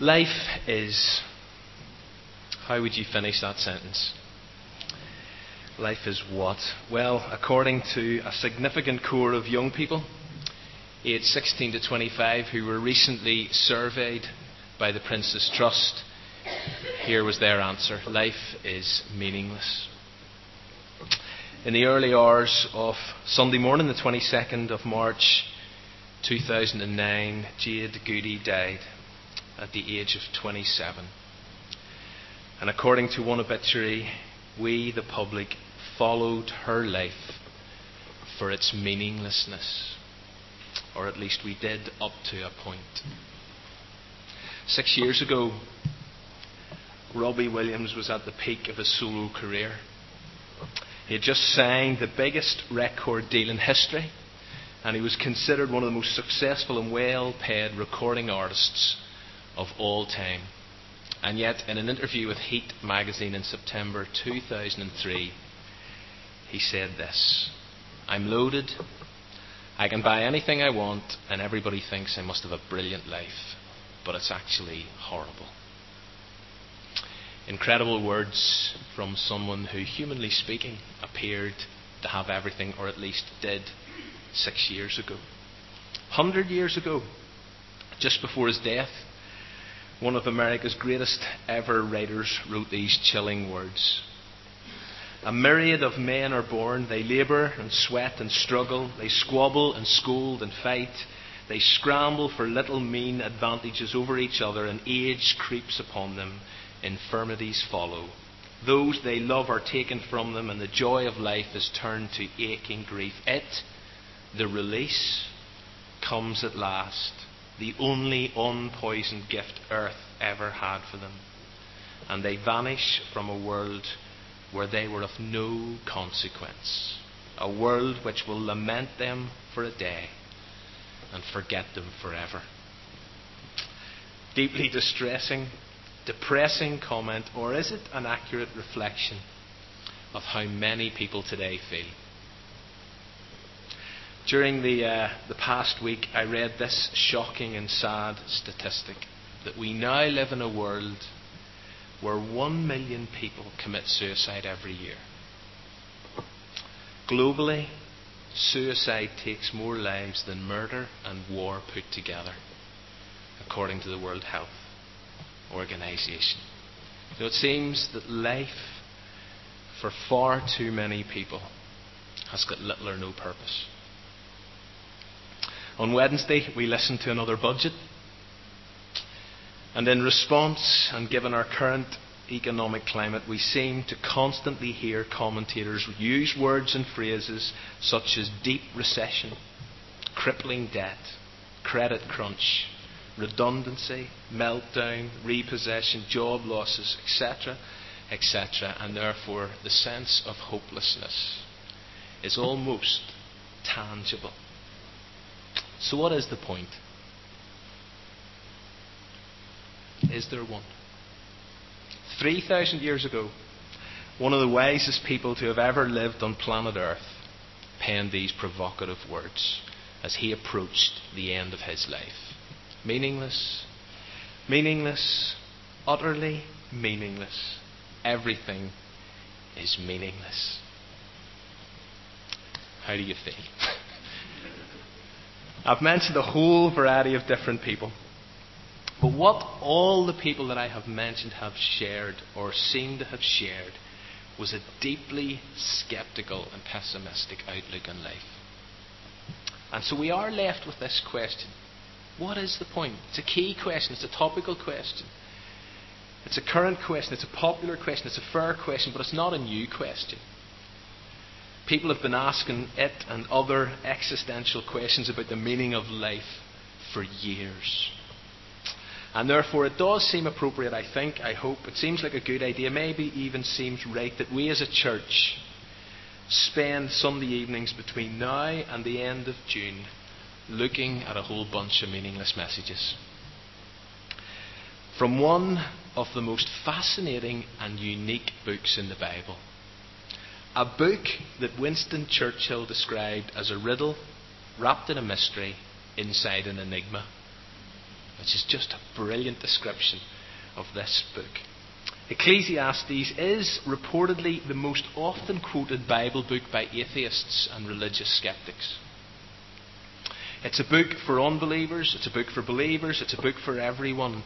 Life is. How would you finish that sentence? Life is what? Well, according to a significant core of young people, aged 16 to 25, who were recently surveyed by the Prince's Trust, here was their answer Life is meaningless. In the early hours of Sunday morning, the 22nd of March 2009, Jade Goody died at the age of 27. And according to one obituary, we, the public, followed her life for its meaninglessness. Or at least we did up to a point. Six years ago, Robbie Williams was at the peak of his solo career. He had just signed the biggest record deal in history, and he was considered one of the most successful and well paid recording artists of all time. And yet, in an interview with Heat magazine in September 2003, he said this I'm loaded. I can buy anything I want, and everybody thinks I must have a brilliant life, but it's actually horrible. Incredible words from someone who, humanly speaking, appeared to have everything, or at least did, six years ago. Hundred years ago, just before his death, one of America's greatest ever writers wrote these chilling words. A myriad of men are born. They labour and sweat and struggle. They squabble and scold and fight. They scramble for little mean advantages over each other, and age creeps upon them. Infirmities follow. Those they love are taken from them, and the joy of life is turned to aching grief. It, the release, comes at last the only unpoisoned gift earth ever had for them. And they vanish from a world where they were of no consequence. A world which will lament them for a day and forget them forever. Deeply distressing, depressing comment, or is it an accurate reflection of how many people today feel? During the, uh, the past week, I read this shocking and sad statistic that we now live in a world where one million people commit suicide every year. Globally, suicide takes more lives than murder and war put together, according to the World Health Organization. So it seems that life, for far too many people, has got little or no purpose. On Wednesday, we listened to another budget. And in response, and given our current economic climate, we seem to constantly hear commentators use words and phrases such as deep recession, crippling debt, credit crunch, redundancy, meltdown, repossession, job losses, etc., etc., and therefore the sense of hopelessness is almost tangible. So, what is the point? Is there one? 3,000 years ago, one of the wisest people to have ever lived on planet Earth penned these provocative words as he approached the end of his life. Meaningless, meaningless, utterly meaningless. Everything is meaningless. How do you feel? I've mentioned a whole variety of different people. But what all the people that I have mentioned have shared, or seem to have shared, was a deeply skeptical and pessimistic outlook on life. And so we are left with this question What is the point? It's a key question, it's a topical question. It's a current question, it's a popular question, it's a fair question, but it's not a new question. People have been asking it and other existential questions about the meaning of life for years. And therefore, it does seem appropriate, I think, I hope, it seems like a good idea, maybe even seems right, that we as a church spend Sunday evenings between now and the end of June looking at a whole bunch of meaningless messages. From one of the most fascinating and unique books in the Bible a book that Winston Churchill described as a riddle wrapped in a mystery inside an enigma. which is just a brilliant description of this book. Ecclesiastes is reportedly the most often quoted Bible book by atheists and religious skeptics. It's a book for unbelievers, it's a book for believers, it's a book for everyone.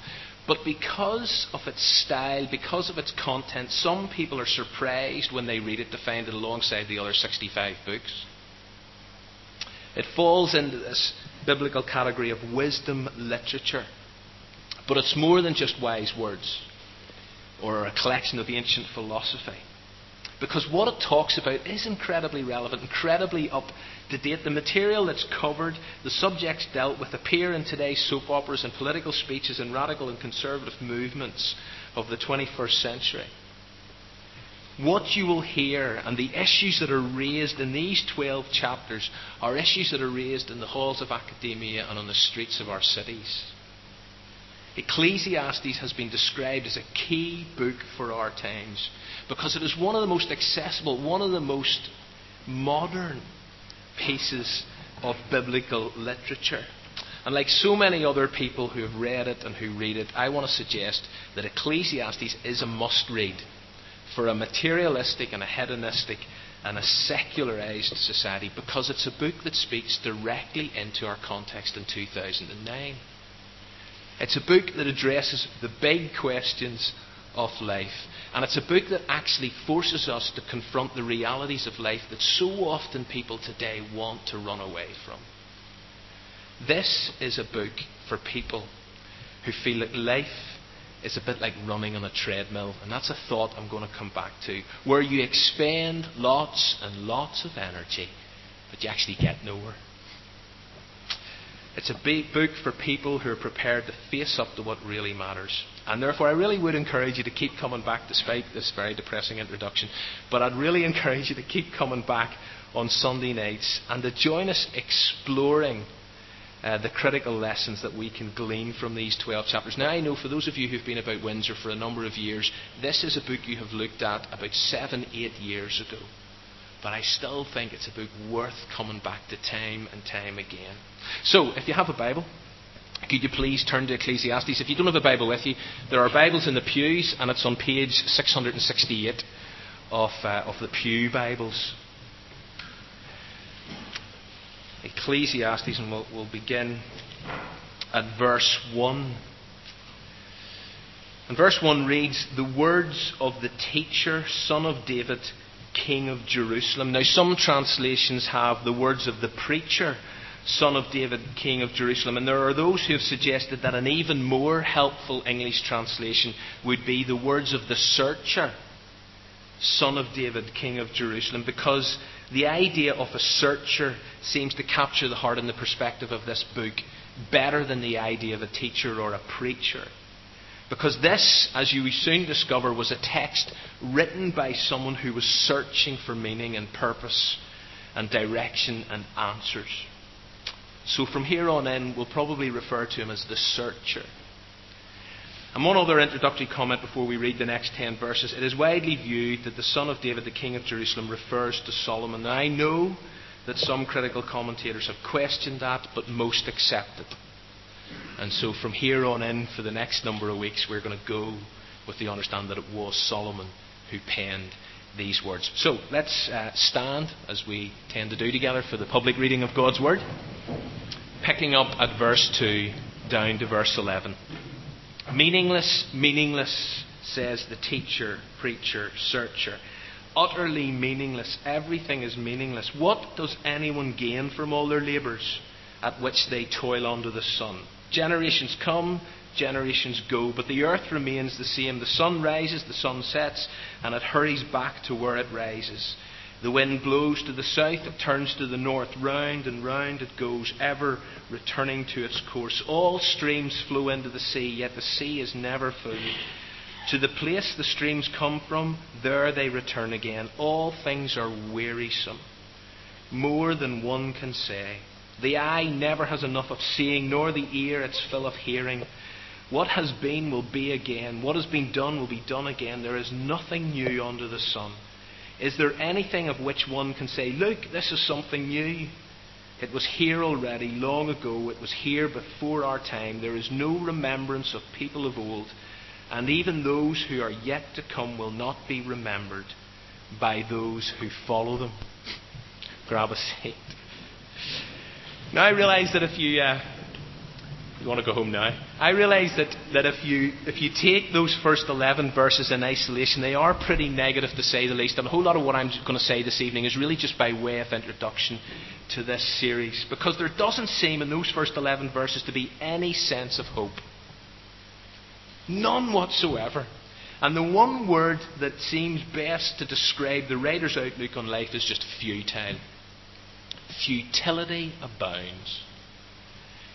But because of its style, because of its content, some people are surprised when they read it to find it alongside the other 65 books. It falls into this biblical category of wisdom literature. But it's more than just wise words or a collection of ancient philosophy. Because what it talks about is incredibly relevant, incredibly up to date. The material that's covered, the subjects dealt with, appear in today's soap operas and political speeches and radical and conservative movements of the 21st century. What you will hear and the issues that are raised in these 12 chapters are issues that are raised in the halls of academia and on the streets of our cities. Ecclesiastes has been described as a key book for our times because it is one of the most accessible, one of the most modern pieces of biblical literature. And like so many other people who have read it and who read it, I want to suggest that Ecclesiastes is a must read for a materialistic and a hedonistic and a secularized society because it's a book that speaks directly into our context in 2009. It's a book that addresses the big questions of life. And it's a book that actually forces us to confront the realities of life that so often people today want to run away from. This is a book for people who feel that life is a bit like running on a treadmill. And that's a thought I'm going to come back to. Where you expend lots and lots of energy, but you actually get nowhere. It's a big book for people who are prepared to face up to what really matters. And therefore, I really would encourage you to keep coming back despite this very depressing introduction. But I'd really encourage you to keep coming back on Sunday nights and to join us exploring uh, the critical lessons that we can glean from these 12 chapters. Now, I know for those of you who've been about Windsor for a number of years, this is a book you have looked at about seven, eight years ago. But I still think it's a book worth coming back to time and time again. So, if you have a Bible, could you please turn to Ecclesiastes? If you don't have a Bible with you, there are Bibles in the pews, and it's on page 668 of, uh, of the Pew Bibles. Ecclesiastes, and we'll, we'll begin at verse 1. And verse 1 reads The words of the teacher, son of David, King of Jerusalem. Now, some translations have the words of the preacher, Son of David, King of Jerusalem. And there are those who have suggested that an even more helpful English translation would be the words of the searcher, Son of David, King of Jerusalem, because the idea of a searcher seems to capture the heart and the perspective of this book better than the idea of a teacher or a preacher. Because this, as you will soon discover, was a text written by someone who was searching for meaning and purpose and direction and answers. So from here on in, we'll probably refer to him as the searcher. And one other introductory comment before we read the next ten verses. It is widely viewed that the son of David, the king of Jerusalem, refers to Solomon. Now, I know that some critical commentators have questioned that, but most accept it. And so from here on in, for the next number of weeks, we're going to go with the understanding that it was Solomon who penned these words. So let's uh, stand, as we tend to do together, for the public reading of God's Word. Picking up at verse 2 down to verse 11. Meaningless, meaningless, says the teacher, preacher, searcher. Utterly meaningless. Everything is meaningless. What does anyone gain from all their labours at which they toil under the sun? Generations come, generations go, but the earth remains the same. The sun rises, the sun sets, and it hurries back to where it rises. The wind blows to the south, it turns to the north, round and round it goes, ever returning to its course. All streams flow into the sea, yet the sea is never full. To the place the streams come from, there they return again. All things are wearisome, more than one can say. The eye never has enough of seeing, nor the ear its fill of hearing. What has been will be again. What has been done will be done again. There is nothing new under the sun. Is there anything of which one can say, Look, this is something new? It was here already, long ago. It was here before our time. There is no remembrance of people of old, and even those who are yet to come will not be remembered by those who follow them. Grab a seat. Now I realise that if you uh, you want to go home now? I realise that, that if, you, if you take those first 11 verses in isolation, they are pretty negative to say the least. And a whole lot of what I'm going to say this evening is really just by way of introduction to this series. Because there doesn't seem in those first 11 verses to be any sense of hope. None whatsoever. And the one word that seems best to describe the writer's outlook on life is just futile. Futility abounds.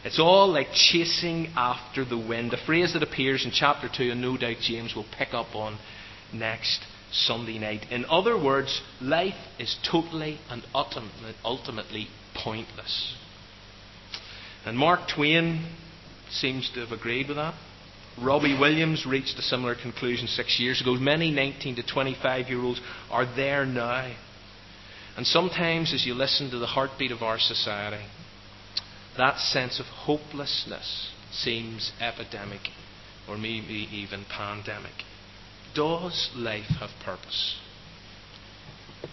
It's all like chasing after the wind, a phrase that appears in chapter 2, and no doubt James will pick up on next Sunday night. In other words, life is totally and ultimately pointless. And Mark Twain seems to have agreed with that. Robbie Williams reached a similar conclusion six years ago. Many 19 to 25 year olds are there now. And sometimes, as you listen to the heartbeat of our society, that sense of hopelessness seems epidemic or maybe even pandemic. Does life have purpose?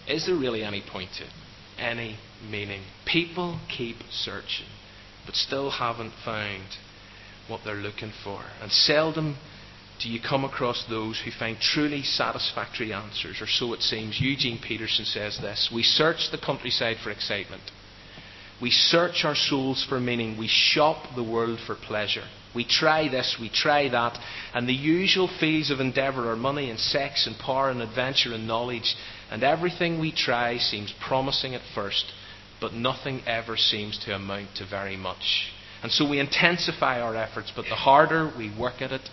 Is there really any point to it? Any meaning? People keep searching, but still haven't found what they're looking for. And seldom do you come across those who find truly satisfactory answers, or so it seems. Eugene Peterson says this We search the countryside for excitement we search our souls for meaning. We shop the world for pleasure. We try this, we try that, and the usual fields of endeavour are money and sex and power and adventure and knowledge, and everything we try seems promising at first, but nothing ever seems to amount to very much. And so we intensify our efforts, but the harder we work at it,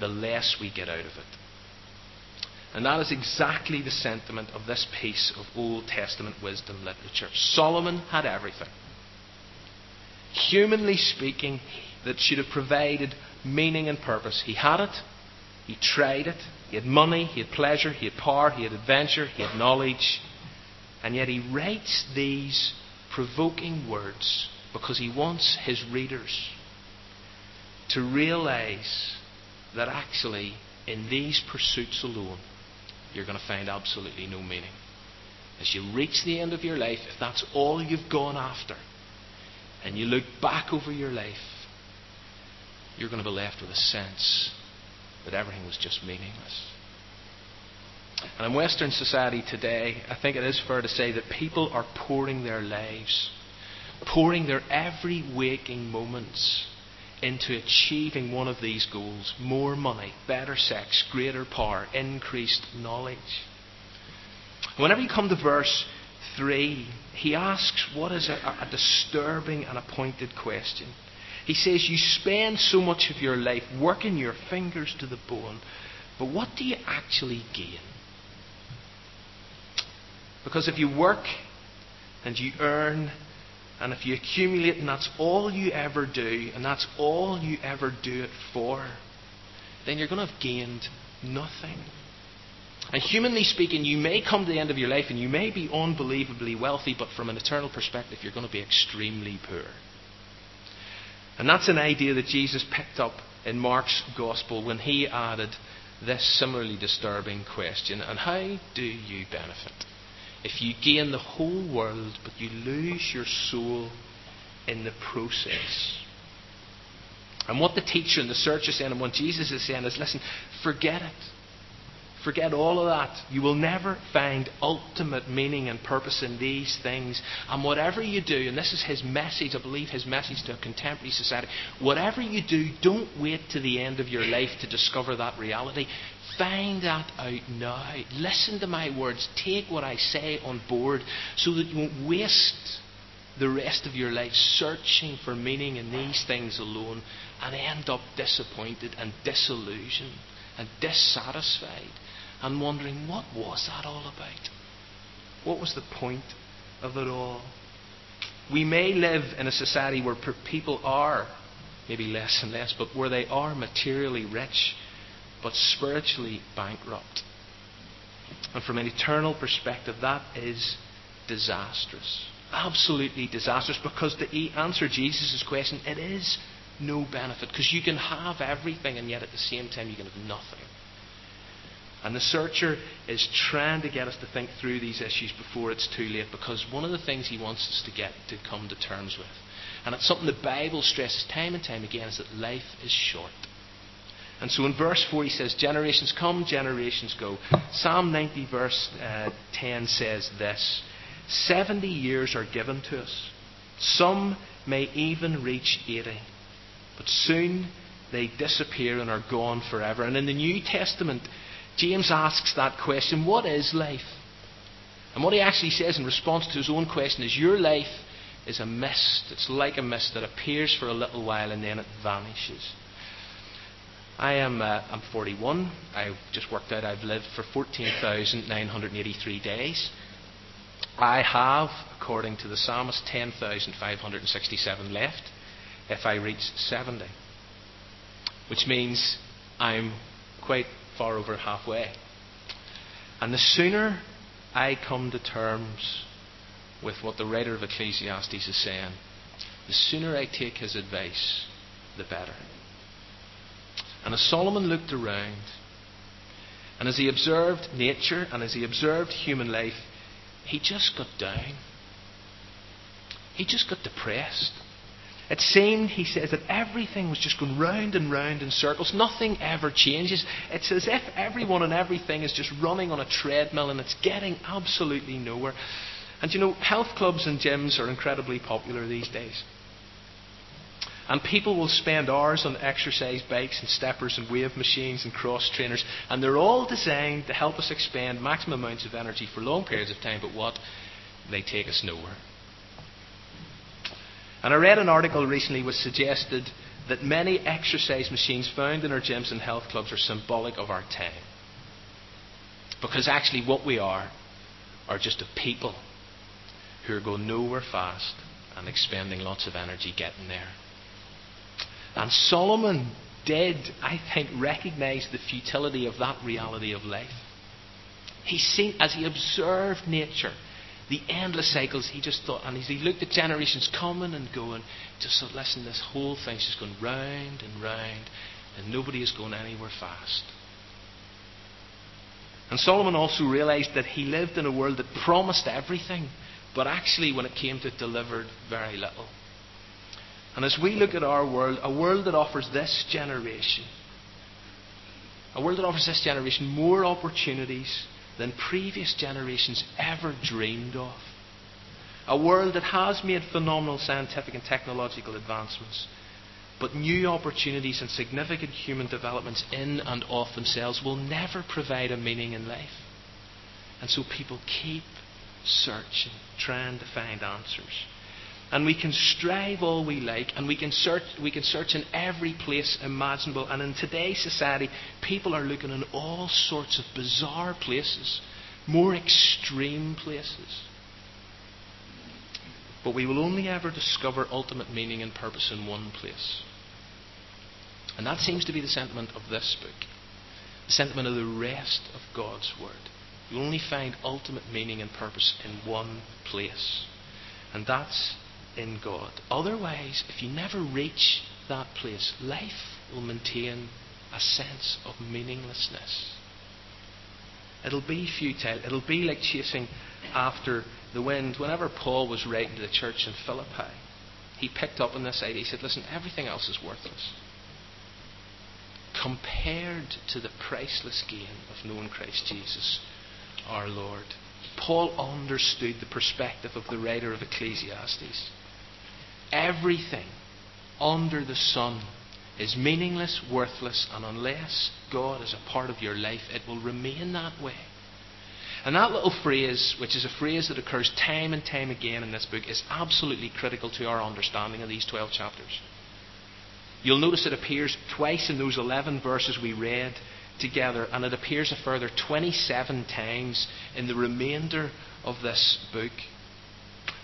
the less we get out of it. And that is exactly the sentiment of this piece of Old Testament wisdom literature. Solomon had everything humanly speaking, that should have provided meaning and purpose. He had it, he tried it, he had money, he had pleasure, he had power, he had adventure, he had knowledge, and yet he writes these provoking words because he wants his readers to realize that actually, in these pursuits alone, you're going to find absolutely no meaning. As you reach the end of your life, if that's all you've gone after, and you look back over your life, you're going to be left with a sense that everything was just meaningless. And in Western society today, I think it is fair to say that people are pouring their lives, pouring their every waking moments into achieving one of these goals more money, better sex, greater power, increased knowledge. Whenever you come to verse 3, he asks what is a, a disturbing and a pointed question. He says, You spend so much of your life working your fingers to the bone, but what do you actually gain? Because if you work and you earn, and if you accumulate, and that's all you ever do, and that's all you ever do it for, then you're going to have gained nothing. And humanly speaking, you may come to the end of your life and you may be unbelievably wealthy, but from an eternal perspective, you're going to be extremely poor. And that's an idea that Jesus picked up in Mark's Gospel when he added this similarly disturbing question And how do you benefit? If you gain the whole world, but you lose your soul in the process. And what the teacher and the searcher is saying, and what Jesus is saying is listen, forget it. Forget all of that. You will never find ultimate meaning and purpose in these things. And whatever you do, and this is his message, I believe his message to a contemporary society, whatever you do, don't wait to the end of your life to discover that reality. Find that out now. Listen to my words. Take what I say on board so that you won't waste the rest of your life searching for meaning in these things alone and end up disappointed and disillusioned and dissatisfied and wondering, what was that all about? What was the point of it all? We may live in a society where people are, maybe less and less, but where they are materially rich, but spiritually bankrupt. And from an eternal perspective, that is disastrous. absolutely disastrous because the answer Jesus' question, it is no benefit. Because you can have everything and yet at the same time you can have nothing. And the searcher is trying to get us to think through these issues before it's too late because one of the things he wants us to get to come to terms with, and it's something the Bible stresses time and time again, is that life is short. And so in verse 4 he says, Generations come, generations go. Psalm 90, verse uh, 10 says this 70 years are given to us. Some may even reach 80. But soon they disappear and are gone forever. And in the New Testament, James asks that question what is life? And what he actually says in response to his own question is Your life is a mist. It's like a mist that appears for a little while and then it vanishes. I am uh, I'm 41. I've just worked out I've lived for 14,983 days. I have, according to the psalmist, 10,567 left if I reach 70. Which means I'm quite far over halfway. And the sooner I come to terms with what the writer of Ecclesiastes is saying, the sooner I take his advice, the better. And as Solomon looked around, and as he observed nature and as he observed human life, he just got down. He just got depressed. It seemed, he says, that everything was just going round and round in circles. Nothing ever changes. It's as if everyone and everything is just running on a treadmill and it's getting absolutely nowhere. And you know, health clubs and gyms are incredibly popular these days. And people will spend hours on exercise bikes and steppers and wave machines and cross trainers. And they're all designed to help us expend maximum amounts of energy for long periods of time. But what? They take us nowhere. And I read an article recently which suggested that many exercise machines found in our gyms and health clubs are symbolic of our time. Because actually, what we are are just a people who are going nowhere fast and expending lots of energy getting there. And Solomon did, I think, recognize the futility of that reality of life. He seen, as he observed nature, the endless cycles, he just thought, and as he looked at generations coming and going, just thought, listen, this whole thing's just going round and round, and nobody is going anywhere fast. And Solomon also realized that he lived in a world that promised everything, but actually, when it came to it, delivered very little. And as we look at our world, a world that offers this generation, a world that offers this generation more opportunities than previous generations ever dreamed of. A world that has made phenomenal scientific and technological advancements, but new opportunities and significant human developments in and of themselves will never provide a meaning in life. And so people keep searching, trying to find answers. And we can strive all we like, and we can search, we can search in every place imaginable. And in today's society, people are looking in all sorts of bizarre places, more extreme places. But we will only ever discover ultimate meaning and purpose in one place. And that seems to be the sentiment of this book, the sentiment of the rest of God's Word. You only find ultimate meaning and purpose in one place. And that's in God. Otherwise, if you never reach that place, life will maintain a sense of meaninglessness. It'll be futile. It'll be like chasing after the wind. Whenever Paul was writing to the church in Philippi, he picked up on this idea. He said, Listen, everything else is worthless. Compared to the priceless gain of knowing Christ Jesus, our Lord. Paul understood the perspective of the writer of Ecclesiastes. Everything under the sun is meaningless, worthless, and unless God is a part of your life, it will remain that way. And that little phrase, which is a phrase that occurs time and time again in this book, is absolutely critical to our understanding of these 12 chapters. You'll notice it appears twice in those 11 verses we read together, and it appears a further 27 times in the remainder of this book.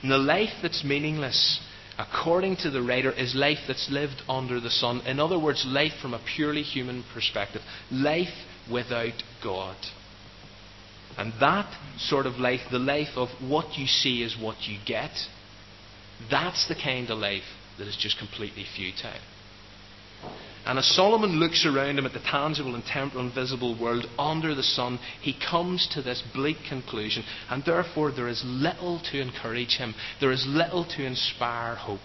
And the life that's meaningless according to the writer, is life that's lived under the sun. In other words, life from a purely human perspective, life without God. And that sort of life, the life of what you see is what you get, that's the kind of life that is just completely futile. And as Solomon looks around him at the tangible and temporal and visible world under the sun, he comes to this bleak conclusion, and therefore there is little to encourage him. There is little to inspire hope.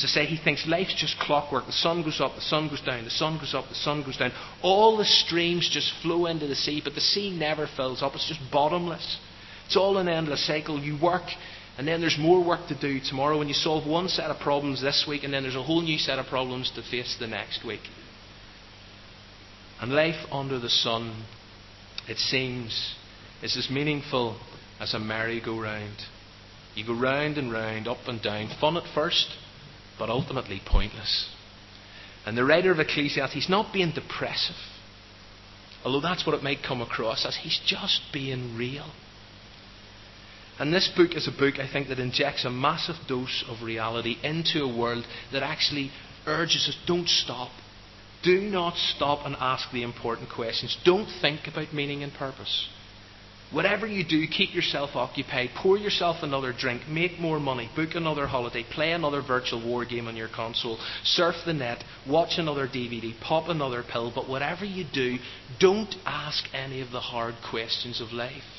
To say he thinks life's just clockwork. The sun goes up, the sun goes down, the sun goes up, the sun goes down. All the streams just flow into the sea, but the sea never fills up. It's just bottomless. It's all an endless cycle. You work, and then there's more work to do tomorrow, and you solve one set of problems this week, and then there's a whole new set of problems to face the next week. And life under the sun, it seems, is as meaningful as a merry-go-round. You go round and round, up and down, fun at first, but ultimately pointless. And the writer of Ecclesiastes, he's not being depressive, although that's what it might come across as. He's just being real. And this book is a book, I think, that injects a massive dose of reality into a world that actually urges us don't stop. Do not stop and ask the important questions. Don't think about meaning and purpose. Whatever you do, keep yourself occupied. Pour yourself another drink. Make more money. Book another holiday. Play another virtual war game on your console. Surf the net. Watch another DVD. Pop another pill. But whatever you do, don't ask any of the hard questions of life.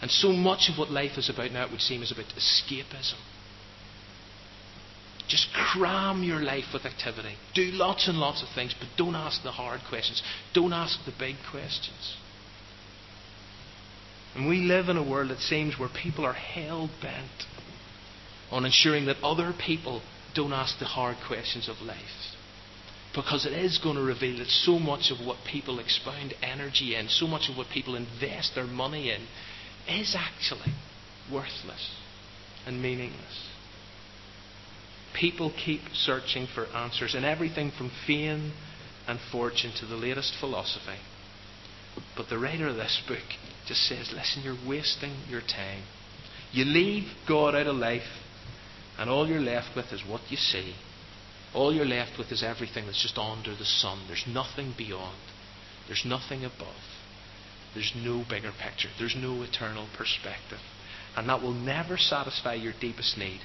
And so much of what life is about now, it would seem, is about escapism. Just cram your life with activity. Do lots and lots of things, but don't ask the hard questions. Don't ask the big questions. And we live in a world, it seems, where people are hell bent on ensuring that other people don't ask the hard questions of life. Because it is going to reveal that so much of what people expound energy in, so much of what people invest their money in, is actually worthless and meaningless. People keep searching for answers in everything from fame and fortune to the latest philosophy. But the writer of this book just says, listen, you're wasting your time. You leave God out of life, and all you're left with is what you see. All you're left with is everything that's just under the sun. There's nothing beyond, there's nothing above. There's no bigger picture. There's no eternal perspective. And that will never satisfy your deepest need.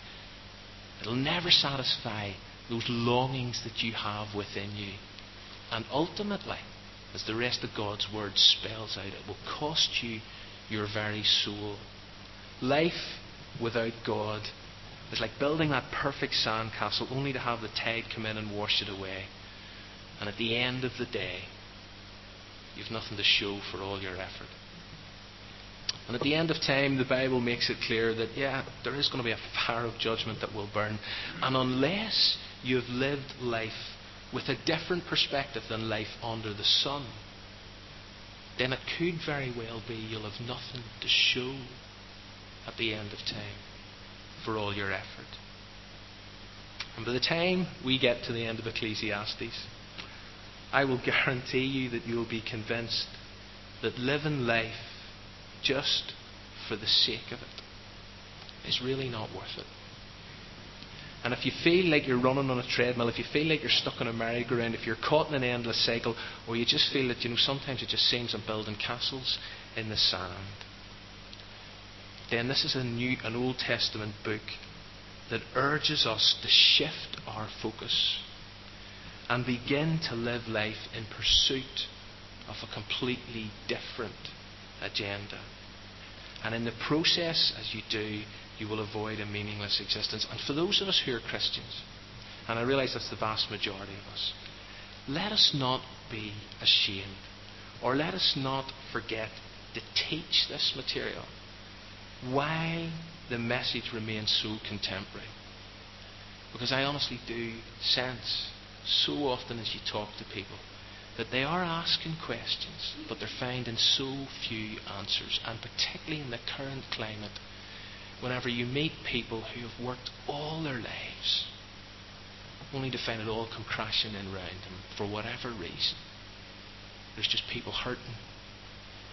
It'll never satisfy those longings that you have within you. And ultimately, as the rest of God's Word spells out, it will cost you your very soul. Life without God is like building that perfect sandcastle only to have the tide come in and wash it away. And at the end of the day, You've nothing to show for all your effort. And at the end of time, the Bible makes it clear that, yeah, there is going to be a fire of judgment that will burn. And unless you've lived life with a different perspective than life under the sun, then it could very well be you'll have nothing to show at the end of time for all your effort. And by the time we get to the end of Ecclesiastes, I will guarantee you that you'll be convinced that living life just for the sake of it is really not worth it. And if you feel like you're running on a treadmill, if you feel like you're stuck on a merry-go-round, if you're caught in an endless cycle, or you just feel that, you know, sometimes it just seems I'm building castles in the sand, then this is a new, an Old Testament book that urges us to shift our focus and begin to live life in pursuit of a completely different agenda. And in the process, as you do, you will avoid a meaningless existence. And for those of us who are Christians, and I realize that's the vast majority of us, let us not be ashamed, or let us not forget to teach this material while the message remains so contemporary. Because I honestly do sense so often as you talk to people that they are asking questions, but they're finding so few answers. And particularly in the current climate, whenever you meet people who have worked all their lives only to find it all come crashing in round them for whatever reason, there's just people hurting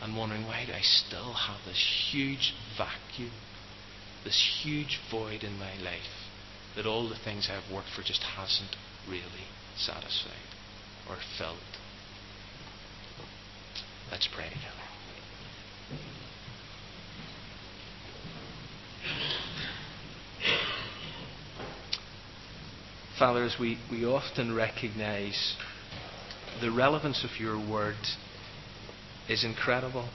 and wondering why do I still have this huge vacuum, this huge void in my life that all the things I've worked for just hasn't really satisfied or felt. Let's pray together. Father, as we, we often recognize the relevance of your word is incredible.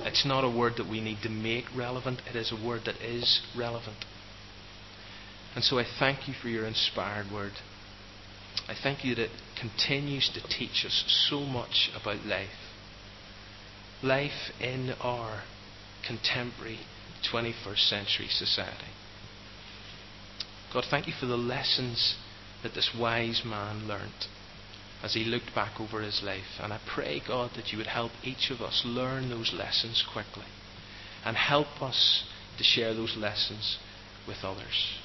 It's not a word that we need to make relevant, it is a word that is relevant. And so I thank you for your inspired word. I thank you that it continues to teach us so much about life. Life in our contemporary 21st century society. God, thank you for the lessons that this wise man learnt as he looked back over his life. And I pray, God, that you would help each of us learn those lessons quickly and help us to share those lessons with others.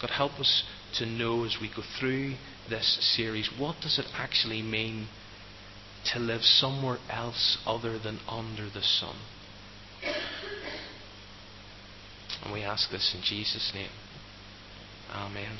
God, help us to know as we go through this series what does it actually mean to live somewhere else other than under the sun. And we ask this in Jesus' name. Amen.